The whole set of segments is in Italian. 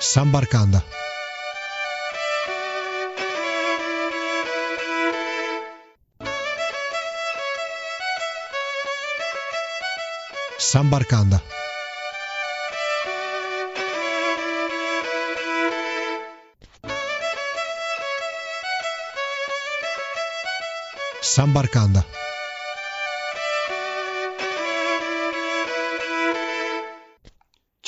Sambarcanda. Sambarcanda. Sambarcanda.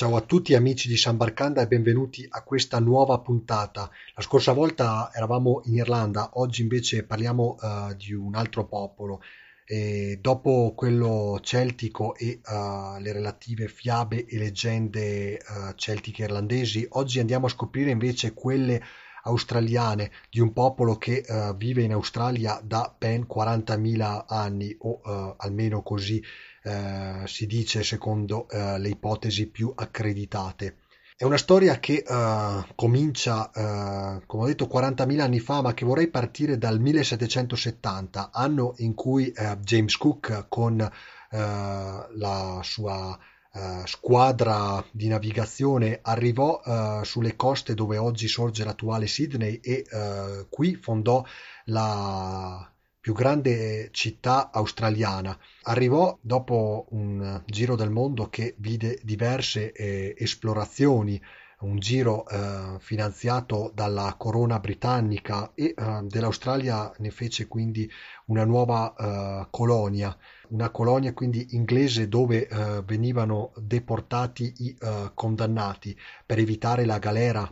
Ciao a tutti amici di San Barcanda e benvenuti a questa nuova puntata. La scorsa volta eravamo in Irlanda, oggi invece parliamo uh, di un altro popolo. E dopo quello celtico e uh, le relative fiabe e leggende uh, celtiche irlandesi, oggi andiamo a scoprire invece quelle australiane di un popolo che vive in Australia da ben 40.000 anni o almeno così eh, si dice secondo eh, le ipotesi più accreditate. È una storia che uh, comincia, uh, come ho detto, 40.000 anni fa, ma che vorrei partire dal 1770, anno in cui uh, James Cook con la sua squadra di navigazione arrivò sulle coste dove oggi sorge l'attuale Sydney e qui fondò la più grande città australiana. Arrivò dopo un giro del mondo che vide diverse eh, esplorazioni, un giro eh, finanziato dalla corona britannica e eh, dell'Australia ne fece quindi una nuova eh, colonia, una colonia quindi inglese dove eh, venivano deportati i eh, condannati per evitare la galera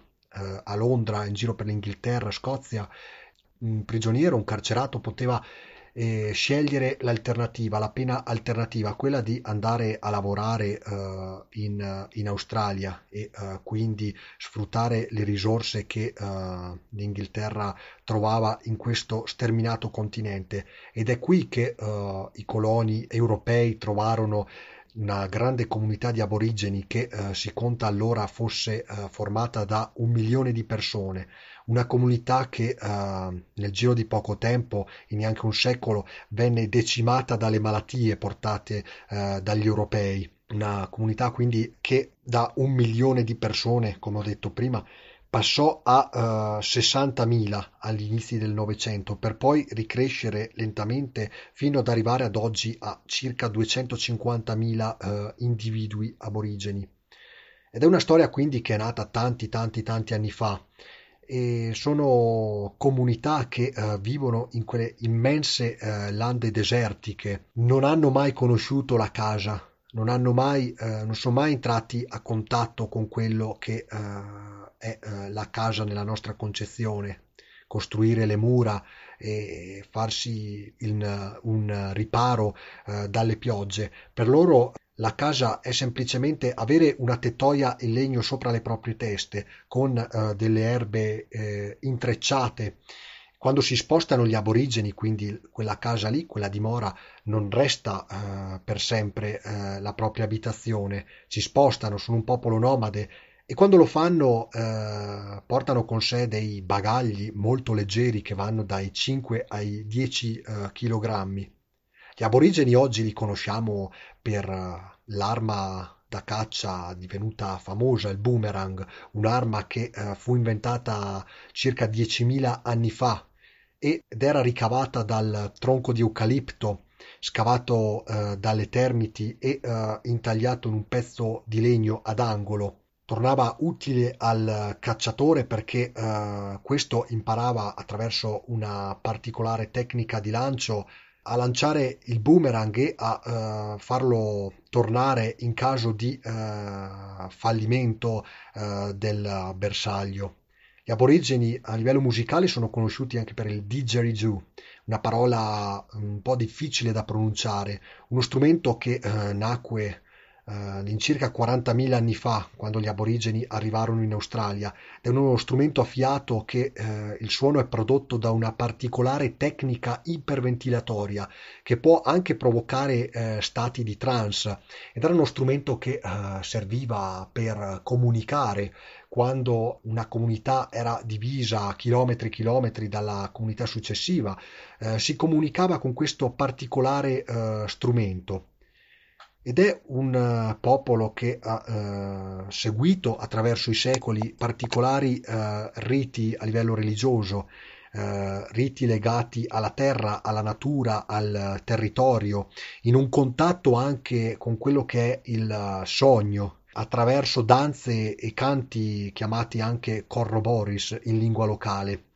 a Londra, in giro per l'Inghilterra, Scozia un prigioniero, un carcerato poteva eh, scegliere l'alternativa, la pena alternativa, quella di andare a lavorare eh, in, in, Australia e eh, quindi sfruttare le risorse che eh, l'Inghilterra trovava in questo sterminato continente. Ed è qui che i coloni europei trovarono una grande comunità di aborigeni che si conta allora fosse formata da un milione di persone, una comunità che eh, nel giro di poco tempo, in neanche un secolo, venne decimata dalle malattie portate eh, dagli europei. Una comunità quindi che da un milione di persone, come ho detto prima, passò a uh, 60.000 agli inizi del Novecento per poi ricrescere lentamente fino ad arrivare ad oggi a circa 250.000 uh, individui aborigeni. Ed è una storia quindi che è nata tanti tanti tanti anni fa e sono comunità che uh, vivono in quelle immense uh, lande desertiche, non hanno mai conosciuto la casa, non, hanno mai, uh, non sono mai entrati a contatto con quello che è la casa nella nostra concezione, costruire le mura e farsi in, un riparo dalle piogge. Per loro la casa è semplicemente avere una tettoia in legno sopra le proprie teste con uh, delle erbe eh, intrecciate. Quando si spostano gli aborigeni, quindi quella casa lì, quella dimora, non resta uh, per sempre uh, la propria abitazione, si spostano, sono un popolo nomade e quando lo fanno portano con sé dei bagagli molto leggeri che vanno dai 5 ai 10 kg. Gli aborigeni oggi li conosciamo per eh, l'arma da caccia divenuta famosa, il boomerang, un'arma che uh, fu inventata circa 10.000 anni fa ed era ricavata dal tronco di eucalipto scavato uh, dalle termiti e uh, intagliato in un pezzo di legno ad angolo. Tornava utile al cacciatore perché questo imparava attraverso una particolare tecnica di lancio a lanciare il boomerang e a uh, farlo tornare in caso di uh, fallimento uh, del bersaglio. Gli aborigeni a livello musicale sono conosciuti anche per il didgeridoo, una parola un po' difficile da pronunciare, uno strumento che nacque uh, in circa 40.000 anni fa, quando gli aborigeni arrivarono in Australia. È uno strumento a fiato che uh, il suono è prodotto da una particolare tecnica iperventilatoria che può anche provocare uh, stati di trance ed era uno strumento che serviva per comunicare quando una comunità era divisa chilometri e chilometri dalla comunità successiva, eh, si comunicava con questo particolare eh, strumento ed è un uh, popolo che ha uh, seguito attraverso i secoli particolari uh, riti a livello religioso, riti legati alla terra, alla natura, al territorio, in un contatto anche con quello che è il sogno, attraverso danze e canti chiamati anche corroboris in lingua locale.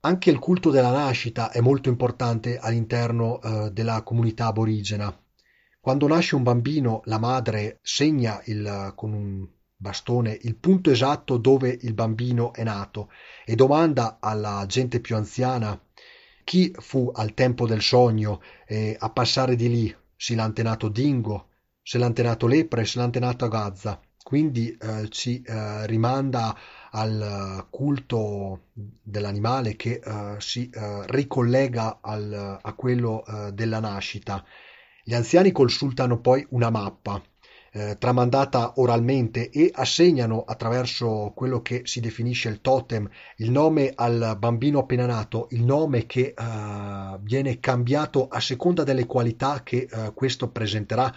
Anche il culto della nascita è molto importante all'interno eh, della comunità aborigena. Quando nasce un bambino, la madre segna il, con un bastone il punto esatto dove il bambino è nato e domanda alla gente più anziana chi fu al tempo del sogno eh, a passare di lì, se l'antenato Dingo, se l'antenato Lepre, se l'antenato Gazza. Quindi eh, ci eh, rimanda al culto dell'animale che eh, si eh, ricollega al, a quello eh, della nascita gli anziani consultano poi una mappa eh, tramandata oralmente e assegnano attraverso quello che si definisce il totem il nome al bambino appena nato, il nome che eh, viene cambiato a seconda delle qualità che eh, questo presenterà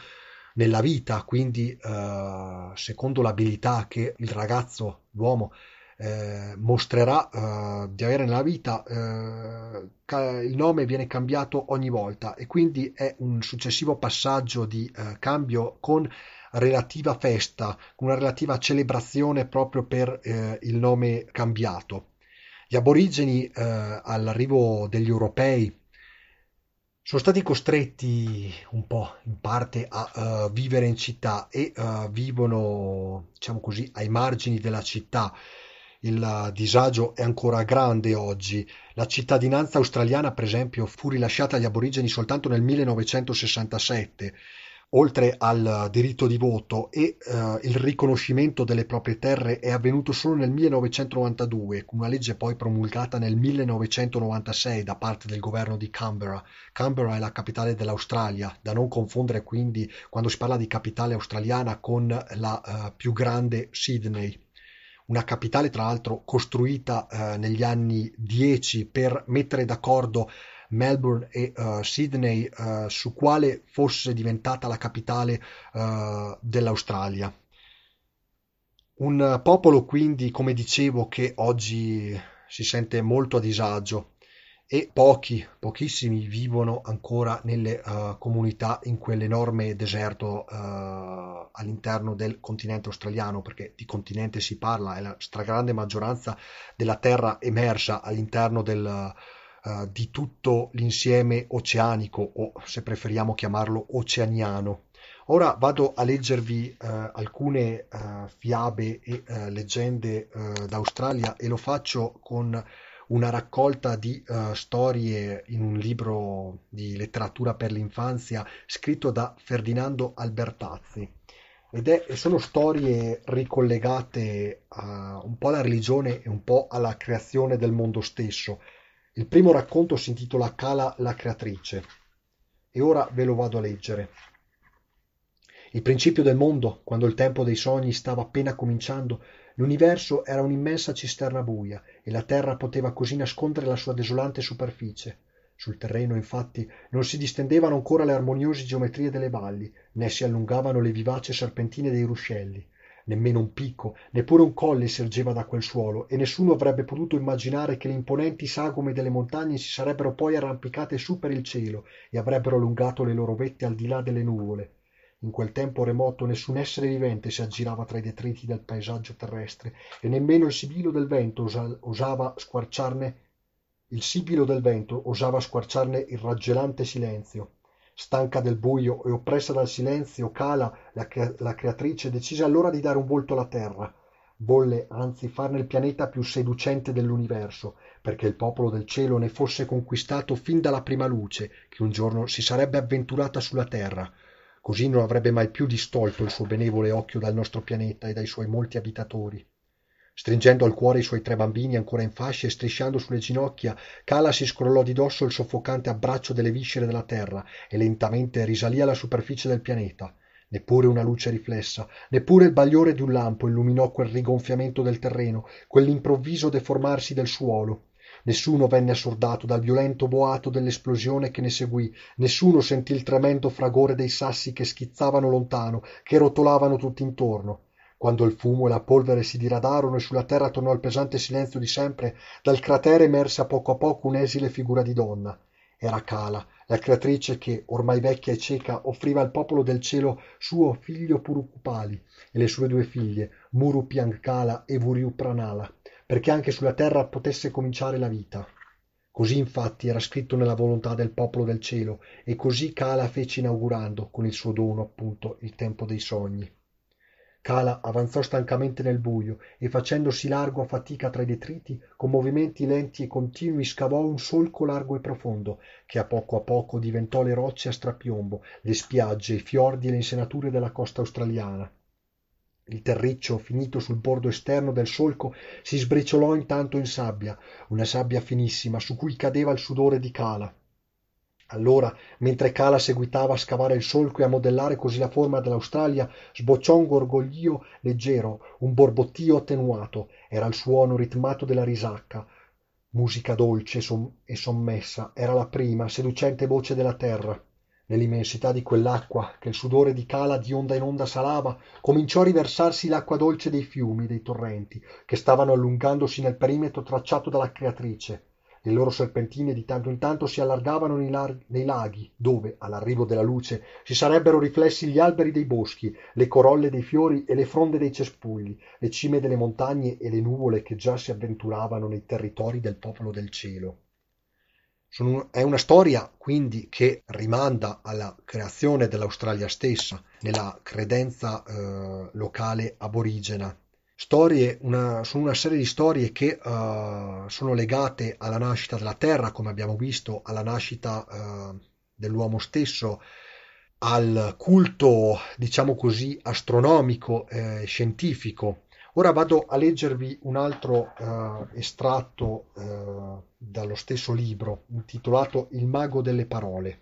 nella vita, quindi eh, secondo l'abilità che il ragazzo, l'uomo, eh, mostrerà eh, di avere nella vita, eh, il nome viene cambiato ogni volta e quindi è un successivo passaggio di eh, cambio con relativa festa, una relativa celebrazione proprio per eh, il nome cambiato. Gli aborigeni eh, all'arrivo degli europei sono stati costretti un po' in parte a uh, vivere in città e uh, vivono, diciamo così, ai margini della città il disagio è ancora grande oggi. La cittadinanza australiana, per esempio, fu rilasciata agli aborigeni soltanto nel 1967, oltre al diritto di voto, e eh, il riconoscimento delle proprie terre è avvenuto solo nel 1992, con una legge poi promulgata nel 1996 da parte del governo di Canberra. Canberra è la capitale dell'Australia, da non confondere quindi quando si parla di capitale australiana con la uh, più grande Sydney una capitale tra l'altro costruita eh, negli anni 10 per mettere d'accordo Melbourne e uh, Sydney uh, su quale fosse diventata la capitale uh, dell'Australia. Un popolo quindi, come dicevo, che oggi si sente molto a disagio e pochi, pochissimi vivono ancora nelle uh, comunità in quell'enorme deserto uh, all'interno del continente australiano, perché di continente si parla, è la stragrande maggioranza della terra emersa all'interno del, uh, di tutto l'insieme oceanico, o se preferiamo chiamarlo oceaniano. Ora vado a leggervi alcune fiabe e leggende d'Australia e lo faccio con una raccolta di uh, storie in un libro di letteratura per l'infanzia scritto da Ferdinando Albertazzi. Ed è, sono storie ricollegate a, un po' alla religione e un po' alla creazione del mondo stesso. Il primo racconto si intitola Cala la creatrice e ora ve lo vado a leggere. Il principio del mondo, quando il tempo dei sogni stava appena cominciando, L'universo era un'immensa cisterna buia e la terra poteva così nascondere la sua desolante superficie. Sul terreno, infatti, non si distendevano ancora le armoniose geometrie delle valli, né si allungavano le vivaci serpentine dei ruscelli. Nemmeno un picco, neppure un colle si ergeva da quel suolo, e nessuno avrebbe potuto immaginare che le imponenti sagome delle montagne si sarebbero poi arrampicate su per il cielo e avrebbero allungato le loro vette al di là delle nuvole. In quel tempo remoto nessun essere vivente si aggirava tra i detriti del paesaggio terrestre e nemmeno il sibilo del vento osava squarciarne il sibilo del vento osava squarciarne il raggelante silenzio. Stanca del buio e oppressa dal silenzio, Cala, la, la creatrice, decise allora di dare un volto alla terra. Volle anzi farne il pianeta più seducente dell'universo, perché il popolo del cielo ne fosse conquistato fin dalla prima luce che un giorno si sarebbe avventurata sulla terra così non avrebbe mai più distolto il suo benevole occhio dal nostro pianeta e dai suoi molti abitatori. Stringendo al cuore i suoi tre bambini ancora in fasce e strisciando sulle ginocchia cala si scrollò di dosso il soffocante abbraccio delle viscere della terra e lentamente risalì alla superficie del pianeta. Neppure una luce riflessa neppure il bagliore di un lampo illuminò quel rigonfiamento del terreno quell'improvviso deformarsi del suolo Nessuno venne assordato dal violento boato dell'esplosione che ne seguì, nessuno sentì il tremendo fragore dei sassi che schizzavano lontano, che rotolavano tutt'intorno. Quando il fumo e la polvere si diradarono e sulla terra tornò il pesante silenzio di sempre, dal cratere emerse a poco a poco un'esile figura di donna. Era Cala, la creatrice che, ormai vecchia e cieca, offriva al popolo del cielo suo figlio Purukupali e le sue due figlie, Murupiankala e Vuriupranala, perché anche sulla terra potesse cominciare la vita. Così infatti era scritto nella volontà del popolo del cielo, e così Kala fece inaugurando, con il suo dono appunto, il tempo dei sogni. Cala avanzò stancamente nel buio e facendosi largo a fatica tra i detriti con movimenti lenti e continui scavò un solco largo e profondo che a poco a poco diventò le rocce a strapiombo le spiagge i fiordi e le insenature della costa australiana il terriccio finito sul bordo esterno del solco si sbriciolò intanto in sabbia una sabbia finissima su cui cadeva il sudore di Cala. Allora mentre Cala seguitava a scavare il solco e a modellare così la forma dell'Australia sbocciò un gorgoglio leggero un borbottio attenuato. Era il suono ritmato della risacca. Musica dolce e sommessa. Era la prima seducente voce della terra nell'immensità di quell'acqua che il sudore di Cala di onda in onda salava cominciò a riversarsi l'acqua dolce dei fiumi dei torrenti che stavano allungandosi nel perimetro tracciato dalla creatrice. Le loro serpentine di tanto in tanto si allargavano nei, lar- nei laghi dove all'arrivo della luce si sarebbero riflessi gli alberi dei boschi le corolle dei fiori e le fronde dei cespugli le cime delle montagne e le nuvole che già si avventuravano nei territori del popolo del cielo sono, è una storia quindi che rimanda alla creazione dell'Australia stessa, nella credenza eh, locale aborigena storie, una, sono una serie di storie che uh, sono legate alla nascita della Terra, come abbiamo visto, alla nascita uh, dell'uomo stesso, al culto, diciamo così, astronomico eh, scientifico. Ora vado a leggervi un altro uh, estratto dallo stesso libro, intitolato Il mago delle parole.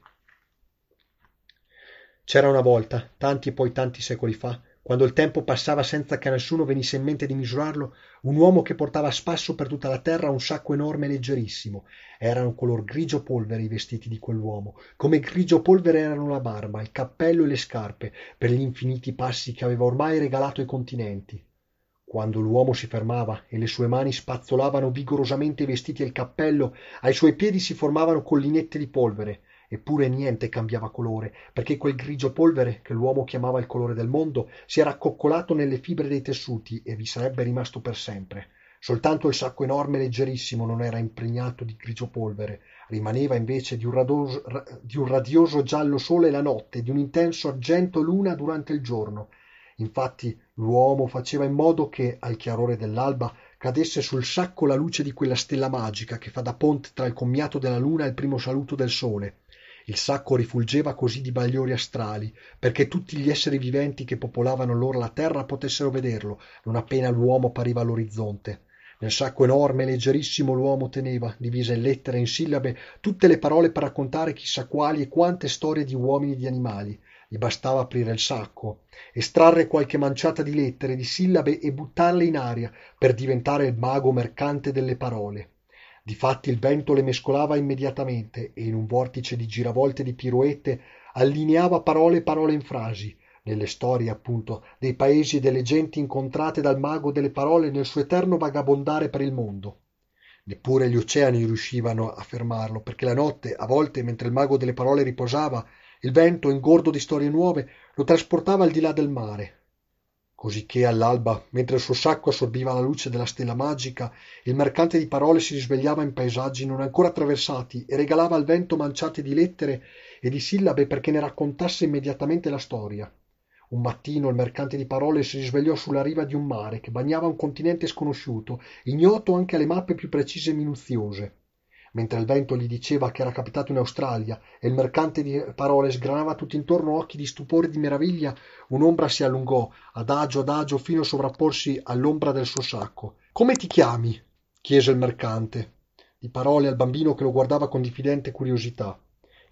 C'era una volta, tanti e poi tanti secoli fa, quando il tempo passava senza che a nessuno venisse in mente di misurarlo, un uomo che portava a spasso per tutta la terra un sacco enorme e leggerissimo. Erano color grigio polvere i vestiti di quell'uomo, come grigio polvere erano la barba, il cappello e le scarpe, per gli infiniti passi che aveva ormai regalato ai continenti. Quando l'uomo si fermava e le sue mani spazzolavano vigorosamente i vestiti e il cappello, ai suoi piedi si formavano collinette di polvere, eppure niente cambiava colore perché quel grigio polvere che l'uomo chiamava il colore del mondo si era accoccolato nelle fibre dei tessuti e vi sarebbe rimasto per sempre. Soltanto il sacco enorme e leggerissimo non era impregnato di grigio polvere. Rimaneva invece di un, radoso, di un radioso giallo sole la notte di un intenso argento luna durante il giorno infatti l'uomo faceva in modo che al chiarore dell'alba cadesse sul sacco la luce di quella stella magica che fa da ponte tra il commiato della luna e il primo saluto del sole. Il sacco rifulgeva così di bagliori astrali perché tutti gli esseri viventi che popolavano allora la terra potessero vederlo non appena l'uomo appariva all'orizzonte. Nel sacco enorme e leggerissimo l'uomo teneva divise in lettere e in sillabe tutte le parole per raccontare chissà quali e quante storie di uomini e di animali gli bastava aprire il sacco estrarre qualche manciata di lettere di sillabe e buttarle in aria per diventare il mago mercante delle parole. Difatti il vento le mescolava immediatamente e in un vortice di giravolte di piroette allineava parole e parole in frasi nelle storie appunto dei paesi e delle genti incontrate dal mago delle parole nel suo eterno vagabondare per il mondo. Neppure gli oceani riuscivano a fermarlo perché la notte a volte mentre il mago delle parole riposava il vento ingordo di storie nuove lo trasportava al di là del mare. Cosicché all'alba mentre il suo sacco assorbiva la luce della stella magica il mercante di parole si risvegliava in paesaggi non ancora attraversati e regalava al vento manciate di lettere e di sillabe perché ne raccontasse immediatamente la storia. Un mattino il mercante di parole si risvegliò sulla riva di un mare che bagnava un continente sconosciuto ignoto anche alle mappe più precise e minuziose mentre il vento gli diceva che era capitato in Australia e il mercante di parole sgranava tutt'intorno occhi di stupore e di meraviglia, un'ombra si allungò, adagio adagio, fino a sovrapporsi all'ombra del suo sacco. Come ti chiami? chiese il mercante, di parole al bambino che lo guardava con diffidente curiosità.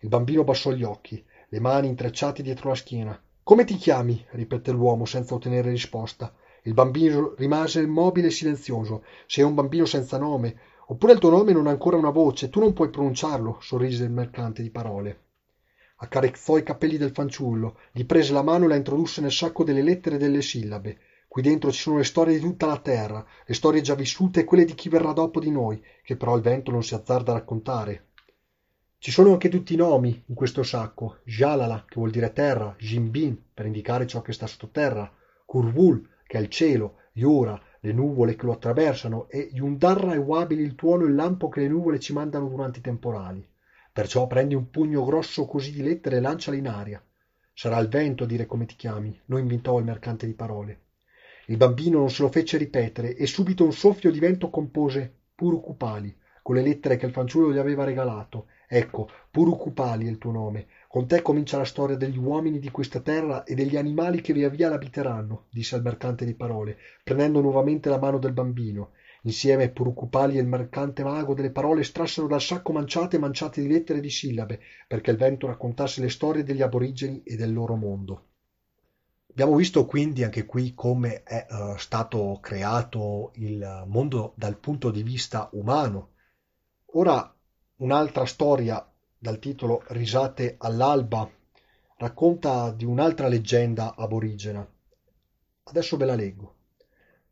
Il bambino bassò gli occhi, le mani intrecciate dietro la schiena. Come ti chiami? ripeté l'uomo senza ottenere risposta. Il bambino rimase immobile e silenzioso. Sei un bambino senza nome, Oppure il tuo nome non ha ancora una voce, tu non puoi pronunciarlo, sorrise il mercante di parole. Accarezzò i capelli del fanciullo, gli prese la mano e la introdusse nel sacco delle lettere e delle sillabe. Qui dentro ci sono le storie di tutta la terra, le storie già vissute e quelle di chi verrà dopo di noi, che però il vento non si azzarda a raccontare. Ci sono anche tutti i nomi in questo sacco. Jalala, che vuol dire terra, Jimbin, per indicare ciò che sta sottoterra, Kurvul, che è il cielo, Yura, le nuvole che lo attraversano, e Yundarra e Wabil, il tuono e il lampo che le nuvole ci mandano durante i temporali. Perciò prendi un pugno grosso così di lettere e lanciale in aria. Sarà il vento a dire come ti chiami, lo inventò il mercante di parole. Il bambino non se lo fece ripetere e subito un soffio di vento compose Purucupali, con le lettere che il fanciullo gli aveva regalato, Ecco, Purucupali è il tuo nome. Con te comincia la storia degli uomini di questa terra e degli animali che via via l'abiteranno, disse il mercante di parole, prendendo nuovamente la mano del bambino. Insieme Purucupali e il mercante mago delle parole estrassero dal sacco manciate e manciate di lettere e di sillabe, perché il vento raccontasse le storie degli aborigeni e del loro mondo. Abbiamo visto quindi anche qui come è uh, stato creato il mondo dal punto di vista umano. Ora Un'altra storia, dal titolo Risate all'alba, racconta di un'altra leggenda aborigena. Adesso ve la leggo.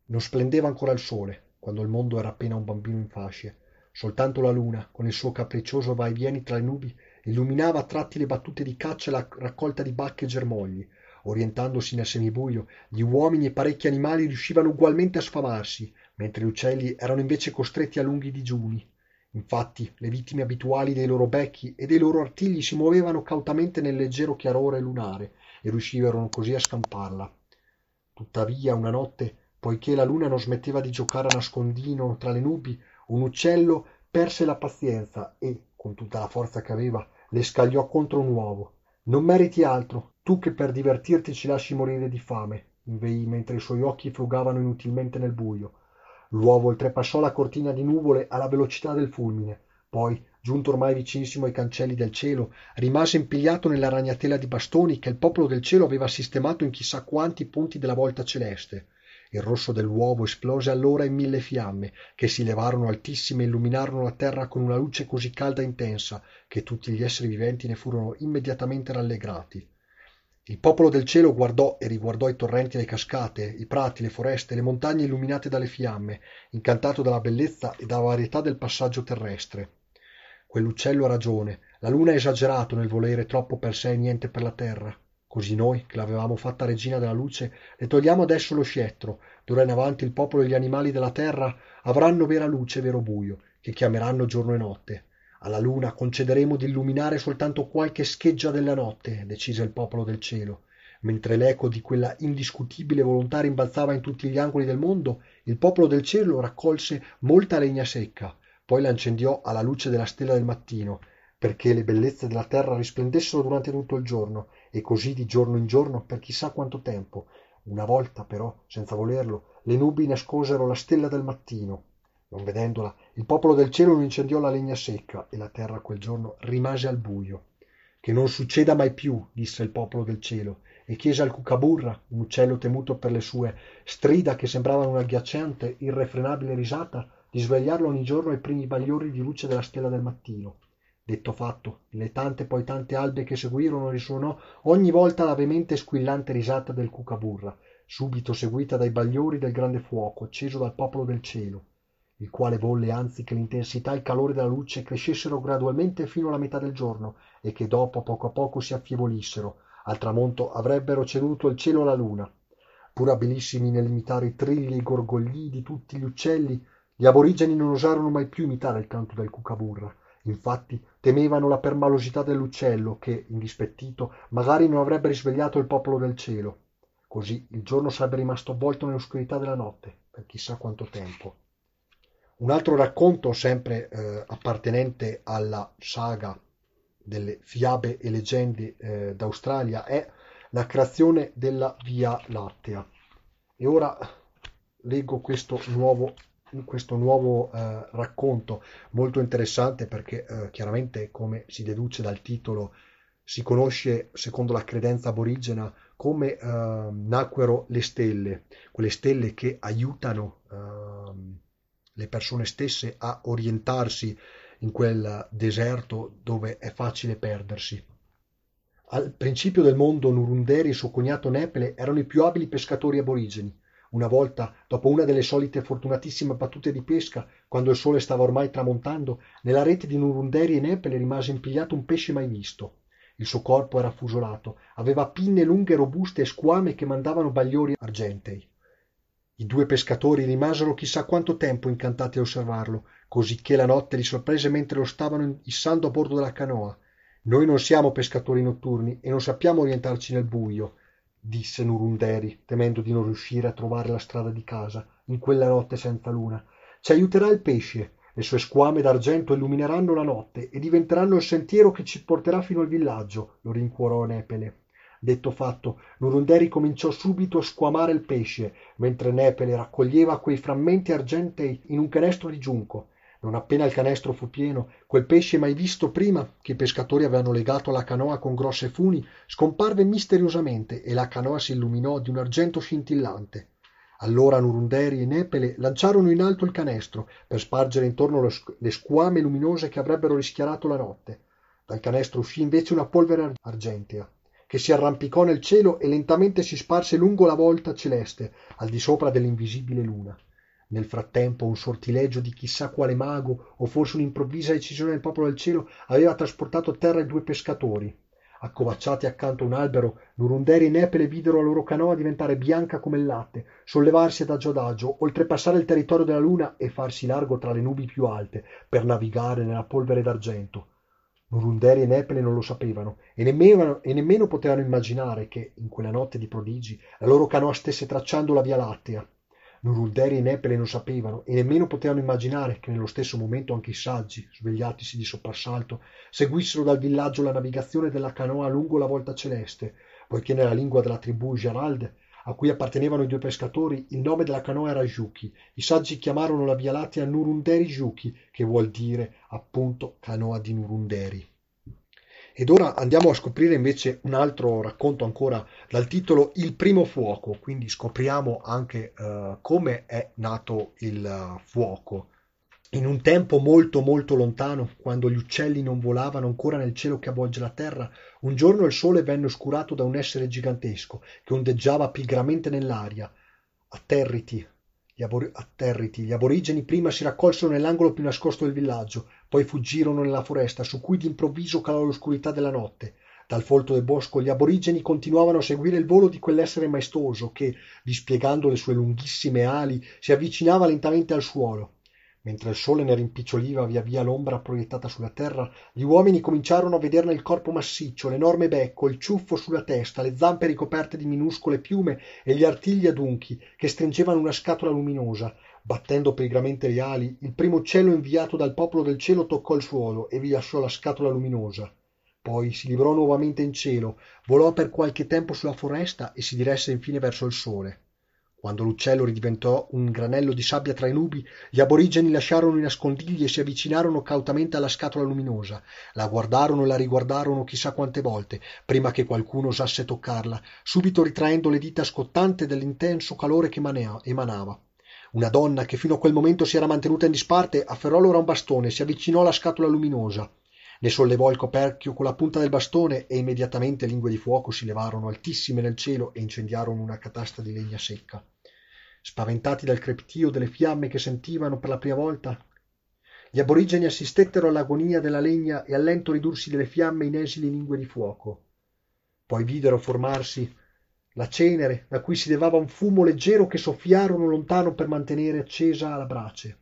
Non splendeva ancora il sole, quando il mondo era appena un bambino in fasce. Soltanto la luna, con il suo capriccioso vai e vieni tra le nubi, illuminava a tratti le battute di caccia e la raccolta di bacche e germogli. Orientandosi nel semibuio, gli uomini e parecchi animali riuscivano ugualmente a sfamarsi, mentre gli uccelli erano invece costretti a lunghi digiuni. Infatti le vittime abituali dei loro becchi e dei loro artigli si muovevano cautamente nel leggero chiarore lunare e riuscivano così a scamparla. Tuttavia una notte, poiché la luna non smetteva di giocare a nascondino tra le nubi, un uccello perse la pazienza e, con tutta la forza che aveva, le scagliò contro un uovo. Non meriti altro, tu che per divertirti ci lasci morire di fame, inveì mentre i suoi occhi frugavano inutilmente nel buio L'uovo oltrepassò la cortina di nuvole alla velocità del fulmine, poi, giunto ormai vicinissimo ai cancelli del cielo, rimase impigliato nella ragnatela di bastoni che il popolo del cielo aveva sistemato in chissà quanti punti della volta celeste. Il rosso dell'uovo esplose allora in mille fiamme, che si levarono altissime e illuminarono la terra con una luce così calda e intensa che tutti gli esseri viventi ne furono immediatamente rallegrati. Il popolo del cielo guardò e riguardò i torrenti e le cascate, i prati, le foreste, le montagne illuminate dalle fiamme, incantato dalla bellezza e dalla varietà del passaggio terrestre. Quell'uccello ha ragione, la luna è esagerato nel volere troppo per sé e niente per la terra. Così noi, che l'avevamo fatta regina della luce, le togliamo adesso lo scettro. D'ora in avanti il popolo e gli animali della terra avranno vera luce e vero buio, che chiameranno giorno e notte. Alla luna concederemo di illuminare soltanto qualche scheggia della notte, decise il popolo del cielo. Mentre l'eco di quella indiscutibile volontà rimbalzava in tutti gli angoli del mondo, il popolo del cielo raccolse molta legna secca, poi la incendiò alla luce della stella del mattino, perché le bellezze della terra risplendessero durante tutto il giorno, e così di giorno in giorno per chissà quanto tempo. Una volta, però, senza volerlo, le nubi nascosero la stella del mattino, non vedendola, il popolo del cielo non incendiò la legna secca e la terra quel giorno rimase al buio. Che non succeda mai più, disse il popolo del cielo, e chiese al cucaburra, un uccello temuto per le sue strida che sembravano una ghiacciante, irrefrenabile risata, di svegliarlo ogni giorno ai primi bagliori di luce della stella del mattino. Detto fatto, le tante poi tante albe che seguirono risuonò ogni volta la veemente e squillante risata del cucaburra, subito seguita dai bagliori del grande fuoco acceso dal popolo del cielo il quale volle anzi che l'intensità e il calore della luce crescessero gradualmente fino alla metà del giorno e che dopo a poco a poco si affievolissero. Al tramonto avrebbero ceduto il cielo alla luna. Pur abilissimi nell'imitare i trilli e i gorgogli di tutti gli uccelli gli aborigeni non osarono mai più imitare il canto del cucaburra. Infatti temevano la permalosità dell'uccello che indispettito magari non avrebbe risvegliato il popolo del cielo. Così il giorno sarebbe rimasto avvolto nell'oscurità della notte per chissà quanto tempo un altro racconto, sempre eh, appartenente alla saga delle fiabe e leggende eh, d'Australia, è la creazione della Via Lattea. E ora leggo questo nuovo, questo nuovo eh, racconto molto interessante perché eh, chiaramente, come si deduce dal titolo, si conosce, secondo la credenza aborigena, come eh, nacquero le stelle, quelle stelle che aiutano ehm, le persone stesse a orientarsi in quel deserto dove è facile perdersi. Al principio del mondo Nurunderi e suo cognato Nepele erano i più abili pescatori aborigeni. Una volta, dopo una delle solite fortunatissime battute di pesca, quando il sole stava ormai tramontando, nella rete di Nurunderi e Nepele rimase impigliato un pesce mai visto. Il suo corpo era affusolato, aveva pinne lunghe, robuste e squame che mandavano bagliori argentei. I due pescatori rimasero chissà quanto tempo incantati a osservarlo, cosicché la notte li sorprese mentre lo stavano issando a bordo della canoa. Noi non siamo pescatori notturni e non sappiamo orientarci nel buio, disse Nurunderi, temendo di non riuscire a trovare la strada di casa in quella notte senza luna. Ci aiuterà il pesce. Le sue squame d'argento illumineranno la notte e diventeranno il sentiero che ci porterà fino al villaggio, lo rincuorò Nepele. Detto fatto, Nurunderi cominciò subito a squamare il pesce, mentre Nepele raccoglieva quei frammenti argentei in un canestro di giunco. Non appena il canestro fu pieno, quel pesce mai visto prima, che i pescatori avevano legato alla canoa con grosse funi, scomparve misteriosamente e la canoa si illuminò di un argento scintillante. Allora Nurunderi e Nepele lanciarono in alto il canestro per spargere intorno le squame luminose che avrebbero rischiarato la notte. Dal canestro uscì invece una polvere argentea, che si arrampicò nel cielo e lentamente si sparse lungo la volta celeste, al di sopra dell'invisibile luna. Nel frattempo un sortileggio di chissà quale mago, o forse un'improvvisa decisione del popolo del cielo, aveva trasportato a terra i due pescatori. Accovacciati accanto a un albero, Nurunderi e Nepele videro la loro canoa diventare bianca come il latte, sollevarsi adagio adagio, oltrepassare il territorio della luna e farsi largo tra le nubi più alte, per navigare nella polvere d'argento. Nurunderi e Nepele non lo sapevano e nemmeno, e nemmeno potevano immaginare che, in quella notte di prodigi, la loro canoa stesse tracciando la Via Lattea. Nurunderi e Nepele non sapevano e nemmeno potevano immaginare che nello stesso momento anche i saggi, svegliatisi di soprassalto, seguissero dal villaggio la navigazione della canoa lungo la volta celeste, poiché nella lingua della tribù Gerald, a cui appartenevano i due pescatori, il nome della canoa era Juki. I saggi chiamarono la Via Lattea Nurunderi Juki, che vuol dire appunto canoa di Nurunderi. Ed ora andiamo a scoprire invece un altro racconto ancora dal titolo Il primo fuoco, quindi scopriamo anche uh, come è nato il uh, fuoco. In un tempo molto molto lontano, quando gli uccelli non volavano ancora nel cielo che avvolge la terra, un giorno il sole venne oscurato da un essere gigantesco che ondeggiava pigramente nell'aria. Atterriti, gli, abor- atterriti. Gli aborigeni prima si raccolsero nell'angolo più nascosto del villaggio, poi fuggirono nella foresta, su cui d'improvviso calò l'oscurità della notte. Dal folto del bosco gli aborigeni continuavano a seguire il volo di quell'essere maestoso che, dispiegando le sue lunghissime ali, si avvicinava lentamente al suolo. Mentre il sole ne rimpiccioliva via via l'ombra proiettata sulla terra, gli uomini cominciarono a vederne il corpo massiccio, l'enorme becco, il ciuffo sulla testa, le zampe ricoperte di minuscole piume e gli artigli adunchi che stringevano una scatola luminosa. Battendo pigramente le ali, il primo uccello inviato dal popolo del cielo toccò il suolo e vi lasciò la scatola luminosa. Poi si librò nuovamente in cielo, volò per qualche tempo sulla foresta e si diresse infine verso il sole. Quando l'uccello ridiventò un granello di sabbia tra i nubi, gli aborigeni lasciarono i nascondigli e si avvicinarono cautamente alla scatola luminosa. La guardarono e la riguardarono chissà quante volte, prima che qualcuno osasse toccarla, subito ritraendo le dita scottante dell'intenso calore che emanava. Una donna, che fino a quel momento si era mantenuta in disparte, afferrò allora un bastone e si avvicinò alla scatola luminosa. Ne sollevò il coperchio con la punta del bastone e immediatamente lingue di fuoco si levarono altissime nel cielo e incendiarono una catasta di legna secca spaventati dal crepitio delle fiamme che sentivano per la prima volta. Gli aborigeni assistettero all'agonia della legna e al lento ridursi delle fiamme in esili lingue di fuoco. Poi videro formarsi la cenere da cui si levava un fumo leggero che soffiarono lontano per mantenere accesa la brace.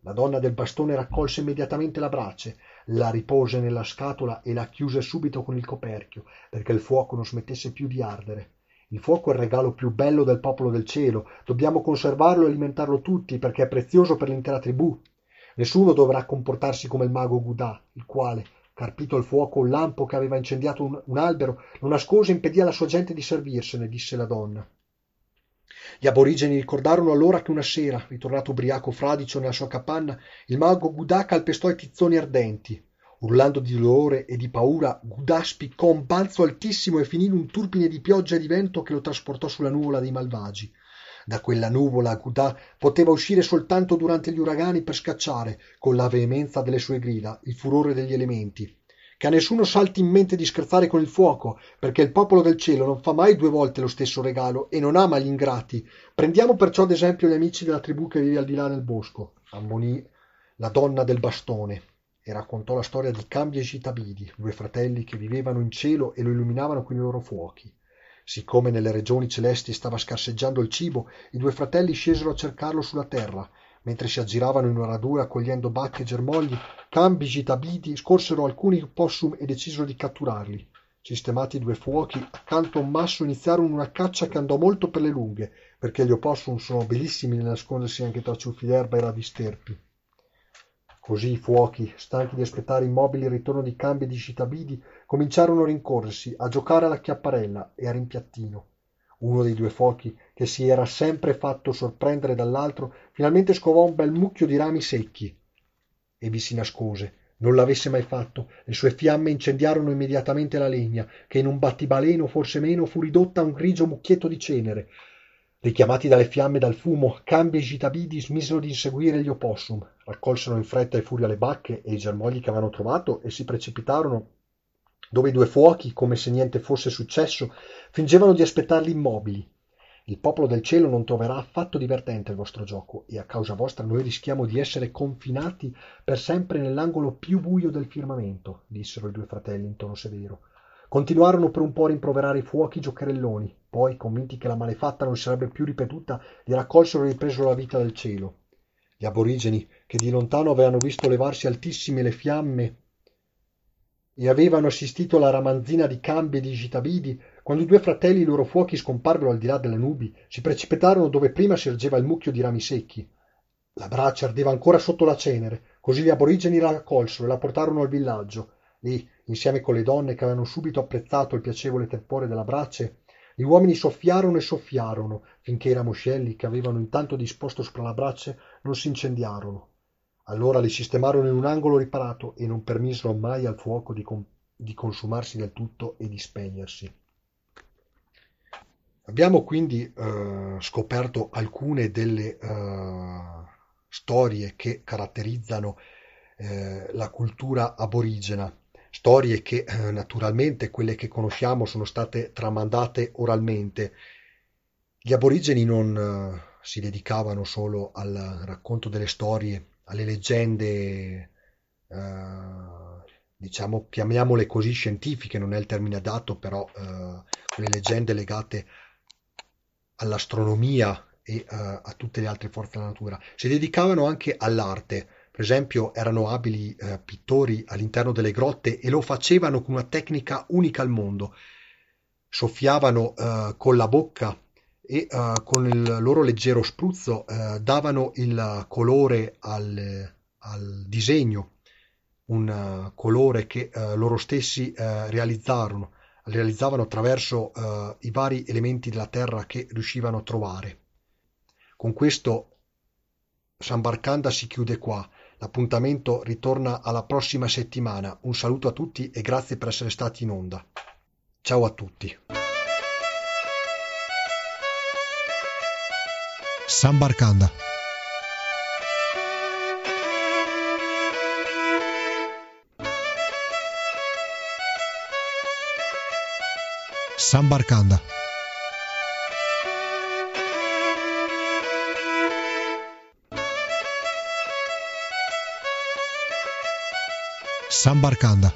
La donna del bastone raccolse immediatamente la brace la ripose nella scatola e la chiuse subito con il coperchio perché il fuoco non smettesse più di ardere il fuoco è il regalo più bello del popolo del cielo. Dobbiamo conservarlo e alimentarlo tutti perché è prezioso per l'intera tribù. Nessuno dovrà comportarsi come il mago Gudà, il quale, carpito il fuoco un lampo che aveva incendiato un, un albero, lo nascose e impedì alla sua gente di servirsene, disse la donna. Gli aborigeni ricordarono allora che una sera, ritornato ubriaco fradicio nella sua capanna, il mago Gudà calpestò i tizzoni ardenti. Urlando di dolore e di paura, Gudà spiccò un balzo altissimo e finì in un turbine di pioggia e di vento che lo trasportò sulla nuvola dei malvagi. Da quella nuvola Gudà poteva uscire soltanto durante gli uragani per scacciare, con la veemenza delle sue grida, il furore degli elementi. Che a nessuno salti in mente di scherzare con il fuoco, perché il popolo del cielo non fa mai due volte lo stesso regalo e non ama gli ingrati. Prendiamo perciò ad esempio gli amici della tribù che vive al di là nel bosco, ammonì la donna del bastone, e raccontò la storia di Cambi e Citabidi, due fratelli che vivevano in cielo e lo illuminavano con i loro fuochi. Siccome nelle regioni celesti stava scarseggiando il cibo, i due fratelli scesero a cercarlo sulla terra. Mentre si aggiravano in una radura cogliendo bacche e germogli, Cambi e Citabidi scorsero alcuni possum e decisero di catturarli. Sistemati i due fuochi, accanto a un masso iniziarono una caccia che andò molto per le lunghe, perché gli opossum sono bellissimi nel nascondersi anche tra ciuffi d'erba e ravisterpi. Così i fuochi, stanchi di aspettare immobili il ritorno di Cambi e di Citabidi, cominciarono a rincorrersi, a giocare alla chiapparella e a rimpiattino. Uno dei due fuochi, che si era sempre fatto sorprendere dall'altro, finalmente scovò un bel mucchio di rami secchi e vi si nascose. Non l'avesse mai fatto, le sue fiamme incendiarono immediatamente la legna, che in un battibaleno, forse meno, fu ridotta a un grigio mucchietto di cenere, Richiamati dalle fiamme e dal fumo, Cambi e Gitabidi smisero di inseguire gli opossum, raccolsero in fretta e furia le bacche e i germogli che avevano trovato e si precipitarono dove i due fuochi, come se niente fosse successo, fingevano di aspettarli immobili. Il popolo del cielo non troverà affatto divertente il vostro gioco e a causa vostra noi rischiamo di essere confinati per sempre nell'angolo più buio del firmamento, dissero i due fratelli in tono severo. Continuarono per un po' a rimproverare i fuochi giocherelloni, poi, convinti che la malefatta non sarebbe più ripetuta, li raccolsero e ripresero la vita del cielo. Gli aborigeni, che di lontano avevano visto levarsi altissime le fiamme e avevano assistito alla ramanzina di Cambi e di Gitabidi, quando i due fratelli i loro fuochi scomparvero al di là delle nubi, si precipitarono dove prima si ergeva il mucchio di rami secchi. La brace ardeva ancora sotto la cenere, così gli aborigeni la raccolsero e la portarono al villaggio. Lì, insieme con le donne che avevano subito apprezzato il piacevole tepore della brace, gli uomini soffiarono e soffiarono, finché i ramoscelli che avevano intanto disposto sopra la brace non si incendiarono. Allora li sistemarono in un angolo riparato e non permisero mai al fuoco di, com- di consumarsi del tutto e di spegnersi. Abbiamo quindi eh, scoperto alcune delle eh, storie che caratterizzano eh, la cultura aborigena storie che eh, naturalmente quelle che conosciamo sono state tramandate oralmente. Gli aborigeni non eh, si dedicavano solo al racconto delle storie, alle leggende, eh, diciamo, chiamiamole così scientifiche, non è il termine adatto, però eh, quelle leggende legate all'astronomia e eh, a tutte le altre forze della natura. Si dedicavano anche all'arte per esempio erano abili eh, pittori all'interno delle grotte e lo facevano con una tecnica unica al mondo. Soffiavano eh, con la bocca e eh, con il loro leggero spruzzo eh, davano il colore al, al disegno, un uh, colore che uh, loro stessi uh, realizzarono, realizzavano attraverso i vari elementi della terra che riuscivano a trovare. Con questo Sambarcanda si chiude qua. L'appuntamento ritorna alla prossima settimana. Un saluto a tutti e grazie per essere stati in onda. Ciao a tutti. Sambarcanda. Sambarcanda. Sambarcanda.